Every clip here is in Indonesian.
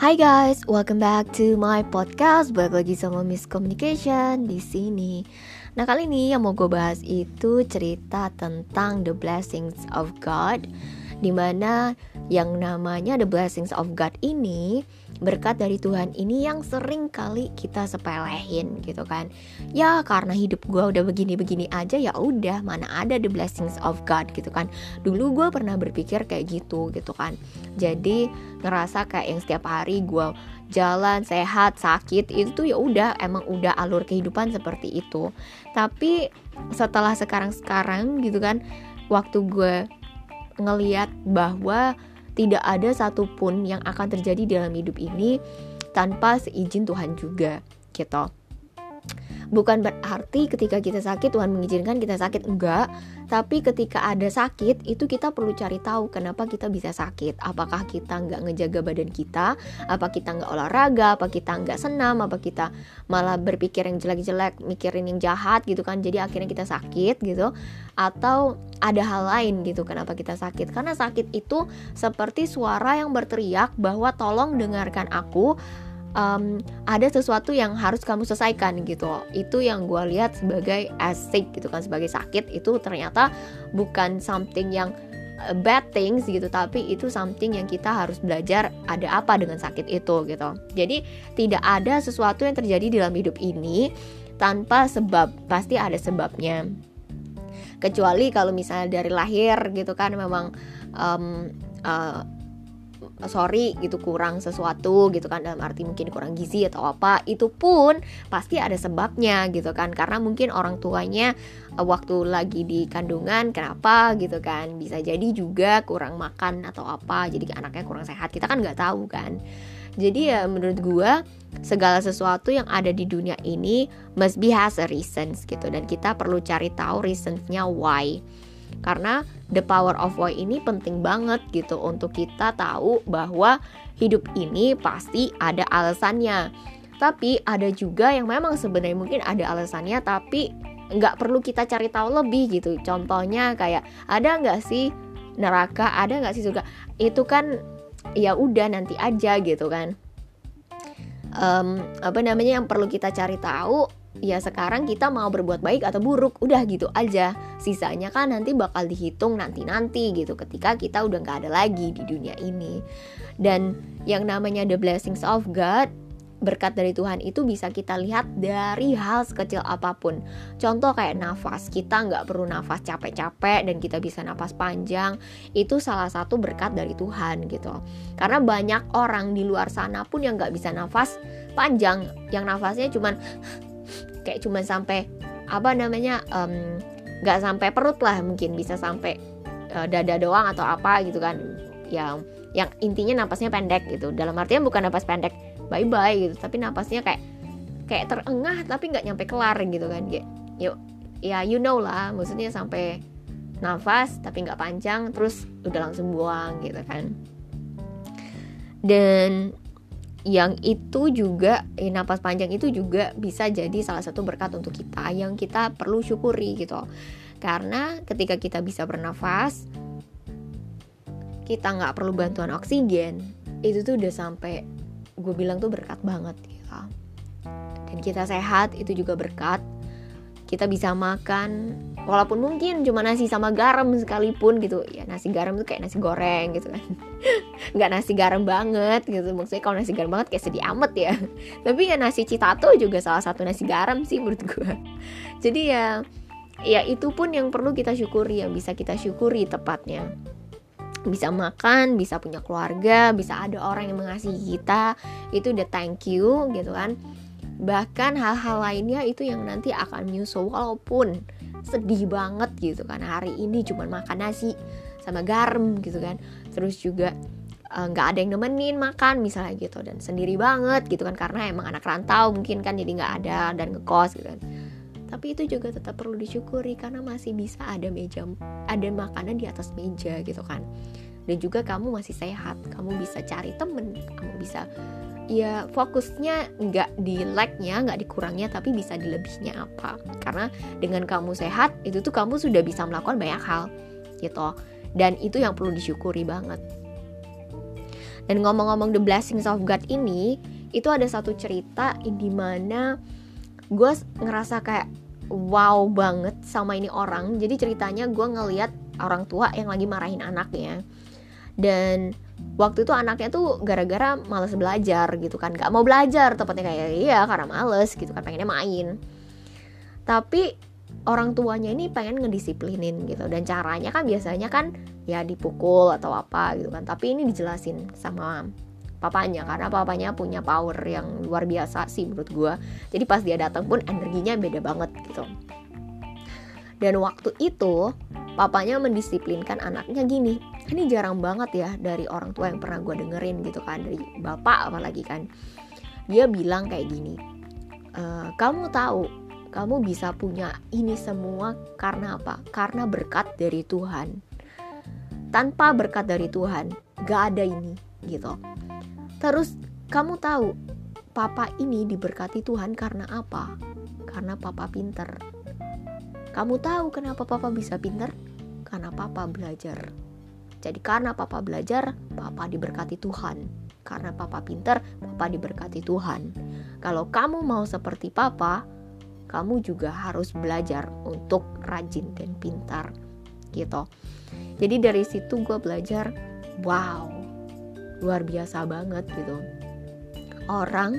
Hai guys, welcome back to my podcast. Balik lagi sama Miss Communication di sini. Nah kali ini yang mau gue bahas itu cerita tentang the blessings of God, di mana yang namanya the blessings of God ini berkat dari Tuhan ini yang sering kali kita sepelehin gitu kan. Ya karena hidup gue udah begini-begini aja ya udah mana ada the blessings of God gitu kan. Dulu gue pernah berpikir kayak gitu gitu kan. Jadi ngerasa kayak yang setiap hari gue jalan sehat sakit itu tuh ya udah emang udah alur kehidupan seperti itu. Tapi setelah sekarang sekarang gitu kan waktu gue ngeliat bahwa tidak ada satupun yang akan terjadi dalam hidup ini tanpa seizin Tuhan juga gitu bukan berarti ketika kita sakit Tuhan mengizinkan kita sakit. Enggak. Tapi ketika ada sakit itu kita perlu cari tahu kenapa kita bisa sakit. Apakah kita nggak ngejaga badan kita? Apa kita nggak olahraga? Apa kita nggak senam? Apa kita malah berpikir yang jelek-jelek mikirin yang jahat gitu kan? Jadi akhirnya kita sakit gitu. Atau ada hal lain gitu kenapa kita sakit. Karena sakit itu seperti suara yang berteriak bahwa tolong dengarkan aku um, ada sesuatu yang harus kamu selesaikan gitu. Itu yang gue lihat sebagai asik gitu kan sebagai sakit. Itu ternyata bukan something yang uh, bad things gitu tapi itu something yang kita harus belajar ada apa dengan sakit itu gitu. Jadi tidak ada sesuatu yang terjadi dalam hidup ini tanpa sebab. Pasti ada sebabnya. Kecuali kalau misalnya dari lahir gitu kan memang um, sorry gitu kurang sesuatu gitu kan dalam arti mungkin kurang gizi atau apa itu pun pasti ada sebabnya gitu kan. Karena mungkin orang tuanya eh, waktu lagi di kandungan kenapa gitu kan bisa jadi juga kurang makan atau apa jadi anaknya kurang sehat kita kan nggak tahu kan. Jadi ya menurut gue segala sesuatu yang ada di dunia ini must be has a reasons gitu dan kita perlu cari tahu reasonsnya why. Karena the power of why ini penting banget gitu untuk kita tahu bahwa hidup ini pasti ada alasannya. Tapi ada juga yang memang sebenarnya mungkin ada alasannya tapi nggak perlu kita cari tahu lebih gitu. Contohnya kayak ada nggak sih neraka? Ada nggak sih surga? Itu kan ya udah nanti aja gitu kan. Um, apa namanya yang perlu kita cari tahu ya sekarang kita mau berbuat baik atau buruk udah gitu aja sisanya kan nanti bakal dihitung nanti-nanti gitu ketika kita udah nggak ada lagi di dunia ini dan yang namanya the blessings of God berkat dari Tuhan itu bisa kita lihat dari hal sekecil apa pun. Contoh kayak nafas, kita nggak perlu nafas capek-capek dan kita bisa nafas panjang. Itu salah satu berkat dari Tuhan gitu. Karena banyak orang di luar sana pun yang nggak bisa nafas panjang, yang nafasnya cuman kayak cuma sampai apa namanya nggak um, sampai perut lah mungkin bisa sampai uh, dada doang atau apa gitu kan. Yang yang intinya napasnya pendek gitu. Dalam artian bukan napas pendek bye bye gitu. Tapi napasnya kayak kayak terengah tapi nggak nyampe kelar gitu kan. Kayak yuk ya you know lah. Maksudnya sampai nafas tapi nggak panjang terus udah langsung buang gitu kan. Dan yang itu juga eh, napas panjang itu juga bisa jadi salah satu berkat untuk kita yang kita perlu syukuri gitu. Karena ketika kita bisa bernafas kita nggak perlu bantuan oksigen itu tuh udah sampai gue bilang tuh berkat banget ya dan kita sehat itu juga berkat. Kita bisa makan walaupun mungkin cuma nasi sama garam sekalipun gitu. Ya nasi garam tuh kayak nasi goreng gitu kan. Nggak nasi garam banget gitu. Maksudnya kalau nasi garam banget kayak sedih amat ya. Tapi ya nasi citato juga salah satu nasi garam sih menurut gue jadi ya ya itu pun yang perlu kita syukuri yang bisa kita syukuri tepatnya. Bisa makan, bisa punya keluarga, bisa ada orang yang mengasihi kita, itu udah thank you gitu kan. Bahkan hal-hal lainnya itu yang nanti akan menyusul walaupun sedih banget gitu kan. Hari ini cuma makan nasi sama garam gitu kan. Terus juga eh, nggak uh, ada yang nemenin makan misalnya gitu. Dan sendiri banget gitu kan karena emang anak rantau mungkin kan jadi nggak ada dan ngekos gitu kan. Tapi itu juga tetap perlu disyukuri karena masih bisa ada meja ada makanan di atas meja gitu kan. Dan juga kamu masih sehat kamu bisa cari temen kamu bisa ya fokusnya nggak di like-nya nggak dikurangnya tapi bisa di lebihnya apa. Karena dengan kamu sehat itu tuh kamu sudah bisa melakukan banyak hal gitu. Dan itu yang perlu disyukuri banget. Dan ngomong-ngomong the blessings of God ini itu ada satu cerita di mana gue ngerasa kayak wow banget sama ini orang. Jadi ceritanya gue ngeliat orang tua yang lagi marahin anaknya. Dan waktu itu anaknya tuh gara-gara males belajar gitu kan. Gak mau belajar tepatnya kayak iya karena males gitu kan pengennya main. Tapi orang tuanya ini pengen ngedisiplinin gitu. Dan caranya kan biasanya kan ya dipukul atau apa gitu kan. Tapi ini dijelasin sama papanya karena papanya punya power yang luar biasa sih menurut gue jadi pas dia datang pun energinya beda banget gitu. Dan waktu itu papanya mendisiplinkan anaknya gini ini jarang banget ya dari orang tua yang pernah gue dengerin gitu kan dari bapak apalagi kan dia bilang kayak gini e, kamu tahu kamu bisa punya ini semua karena apa? Karena berkat dari Tuhan. Tanpa berkat dari Tuhan, gak ada ini gitu. Terus kamu tahu, papa ini diberkati Tuhan karena apa? Karena papa pinter. Kamu tahu kenapa papa bisa pinter? Karena papa belajar. Jadi karena papa belajar, papa diberkati Tuhan. Karena papa pinter, papa diberkati Tuhan. Kalau kamu mau seperti papa, kamu juga harus belajar untuk rajin dan pintar gitu jadi dari situ gue belajar wow luar biasa banget gitu orang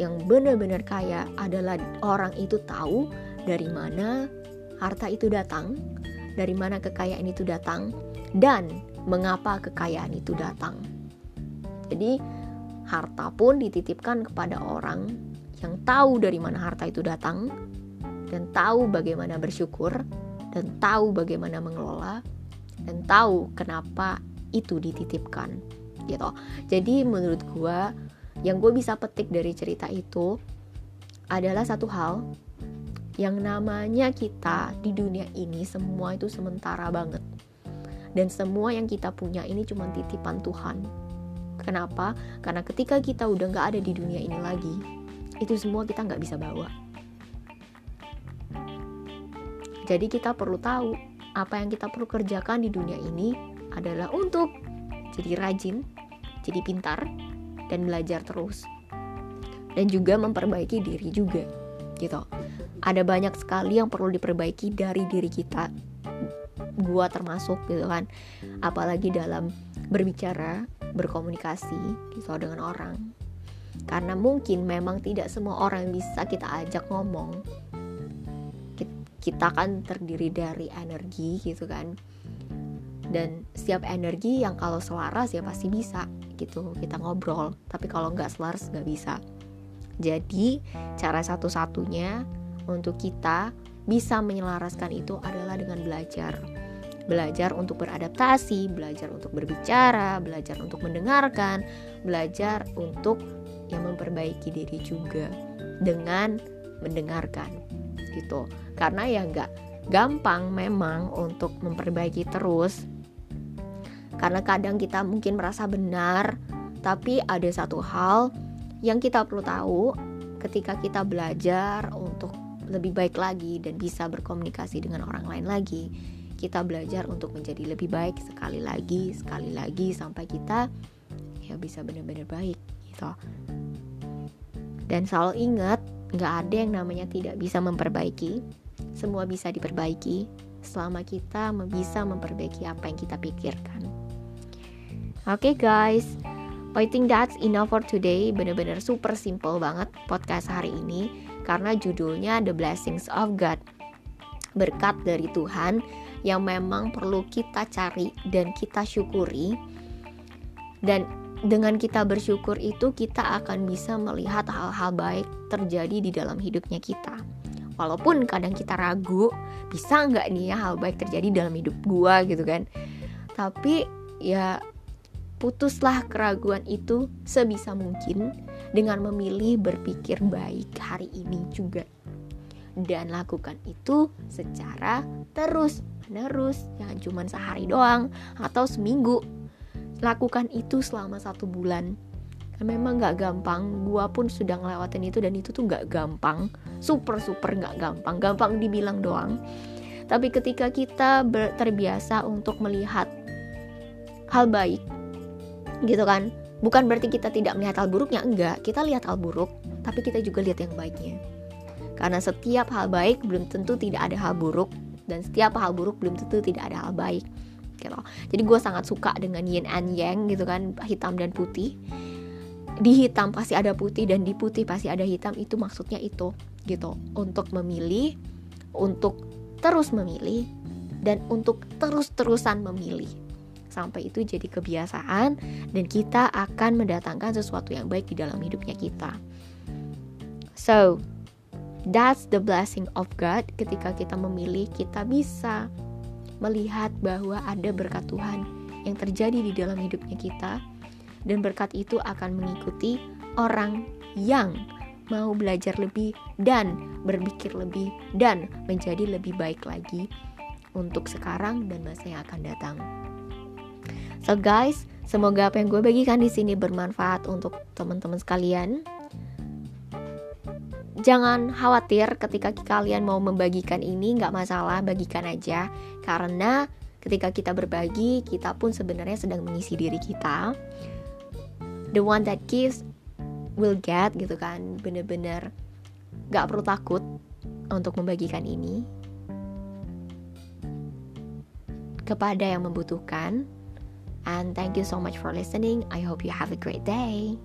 yang benar-benar kaya adalah orang itu tahu dari mana harta itu datang dari mana kekayaan itu datang dan mengapa kekayaan itu datang jadi harta pun dititipkan kepada orang yang tahu dari mana harta itu datang dan tahu bagaimana bersyukur dan tahu bagaimana mengelola dan tahu kenapa itu dititipkan gitu. Jadi menurut gue yang gue bisa petik dari cerita itu adalah satu hal yang namanya kita di dunia ini semua itu sementara banget dan semua yang kita punya ini cuma titipan Tuhan. Kenapa? Karena ketika kita udah nggak ada di dunia ini lagi, itu semua kita nggak bisa bawa. Jadi kita perlu tahu apa yang kita perlu kerjakan di dunia ini adalah untuk jadi rajin, jadi pintar, dan belajar terus. Dan juga memperbaiki diri juga, gitu. Ada banyak sekali yang perlu diperbaiki dari diri kita, gua termasuk gitu kan. Apalagi dalam berbicara, berkomunikasi gitu dengan orang. Karena mungkin memang tidak semua orang bisa kita ajak ngomong. Kita kan terdiri dari energi gitu kan. Dan setiap energi yang kalau selaras ya pasti bisa gitu kita ngobrol. Tapi kalau nggak selaras nggak bisa. Jadi cara satu-satunya untuk kita bisa menyelaraskan itu adalah dengan belajar belajar untuk beradaptasi, belajar untuk berbicara, belajar untuk mendengarkan, belajar untuk yang memperbaiki diri juga dengan mendengarkan gitu. Karena ya nggak gampang memang untuk memperbaiki terus. Karena kadang kita mungkin merasa benar tapi ada satu hal yang kita perlu tahu ketika kita belajar untuk lebih baik lagi dan bisa berkomunikasi dengan orang lain lagi kita belajar untuk menjadi lebih baik sekali lagi sekali lagi sampai kita ya bisa benar-benar baik gitu. Dan selalu ingat nggak ada yang namanya tidak bisa memperbaiki. Semua bisa diperbaiki selama kita bisa memperbaiki apa yang kita pikirkan. Oke okay, guys. I think that's enough for today. Bener-bener super simple banget podcast hari ini Karena judulnya The Blessings of God. Berkat dari Tuhan Yang memang perlu kita cari dan kita syukuri Dan dengan kita bersyukur itu kita akan bisa melihat hal-hal baik terjadi di dalam hidupnya kita. Walaupun kadang kita ragu, bisa nggak nih ya hal baik terjadi dalam hidup gua gitu kan. Tapi ya putuslah keraguan itu sebisa mungkin dengan memilih berpikir baik hari ini juga. Dan lakukan itu secara terus menerus, jangan cuma sehari doang atau seminggu. Lakukan itu selama satu bulan. Kan memang gak gampang. Gua pun sudah ngelewatin itu dan itu tuh gak gampang. Super super gak gampang. Gampang dibilang doang. Tapi ketika kita terbiasa untuk melihat hal baik gitu kan? Bukan berarti kita tidak melihat hal buruknya enggak. Kita lihat hal buruk tapi kita juga lihat yang baiknya. Karena setiap hal baik belum tentu tidak ada hal buruk dan setiap hal buruk belum tentu tidak ada hal baik gitu. Jadi gue sangat suka dengan yin and yang gitu kan hitam dan putih. Di hitam pasti ada putih dan di putih pasti ada hitam itu maksudnya itu gitu. Untuk memilih untuk terus memilih dan untuk terus-terusan memilih. Sampai itu jadi kebiasaan dan kita akan mendatangkan sesuatu yang baik di dalam hidupnya kita. So, that's the blessing of God ketika kita memilih kita bisa melihat bahwa ada berkat Tuhan yang terjadi di dalam hidupnya kita dan berkat itu akan mengikuti orang yang mau belajar lebih dan berpikir lebih dan menjadi lebih baik lagi untuk sekarang dan masa yang akan datang. So guys, semoga apa yang gue bagikan di sini bermanfaat untuk teman-teman sekalian. Jangan khawatir ketika kalian mau membagikan ini nggak masalah bagikan aja karena ketika kita berbagi kita pun sebenarnya sedang mengisi diri kita. The one that gives will get gitu kan bener-bener nggak perlu takut untuk membagikan ini kepada yang membutuhkan And thank you so much for listening. I hope you have a great day.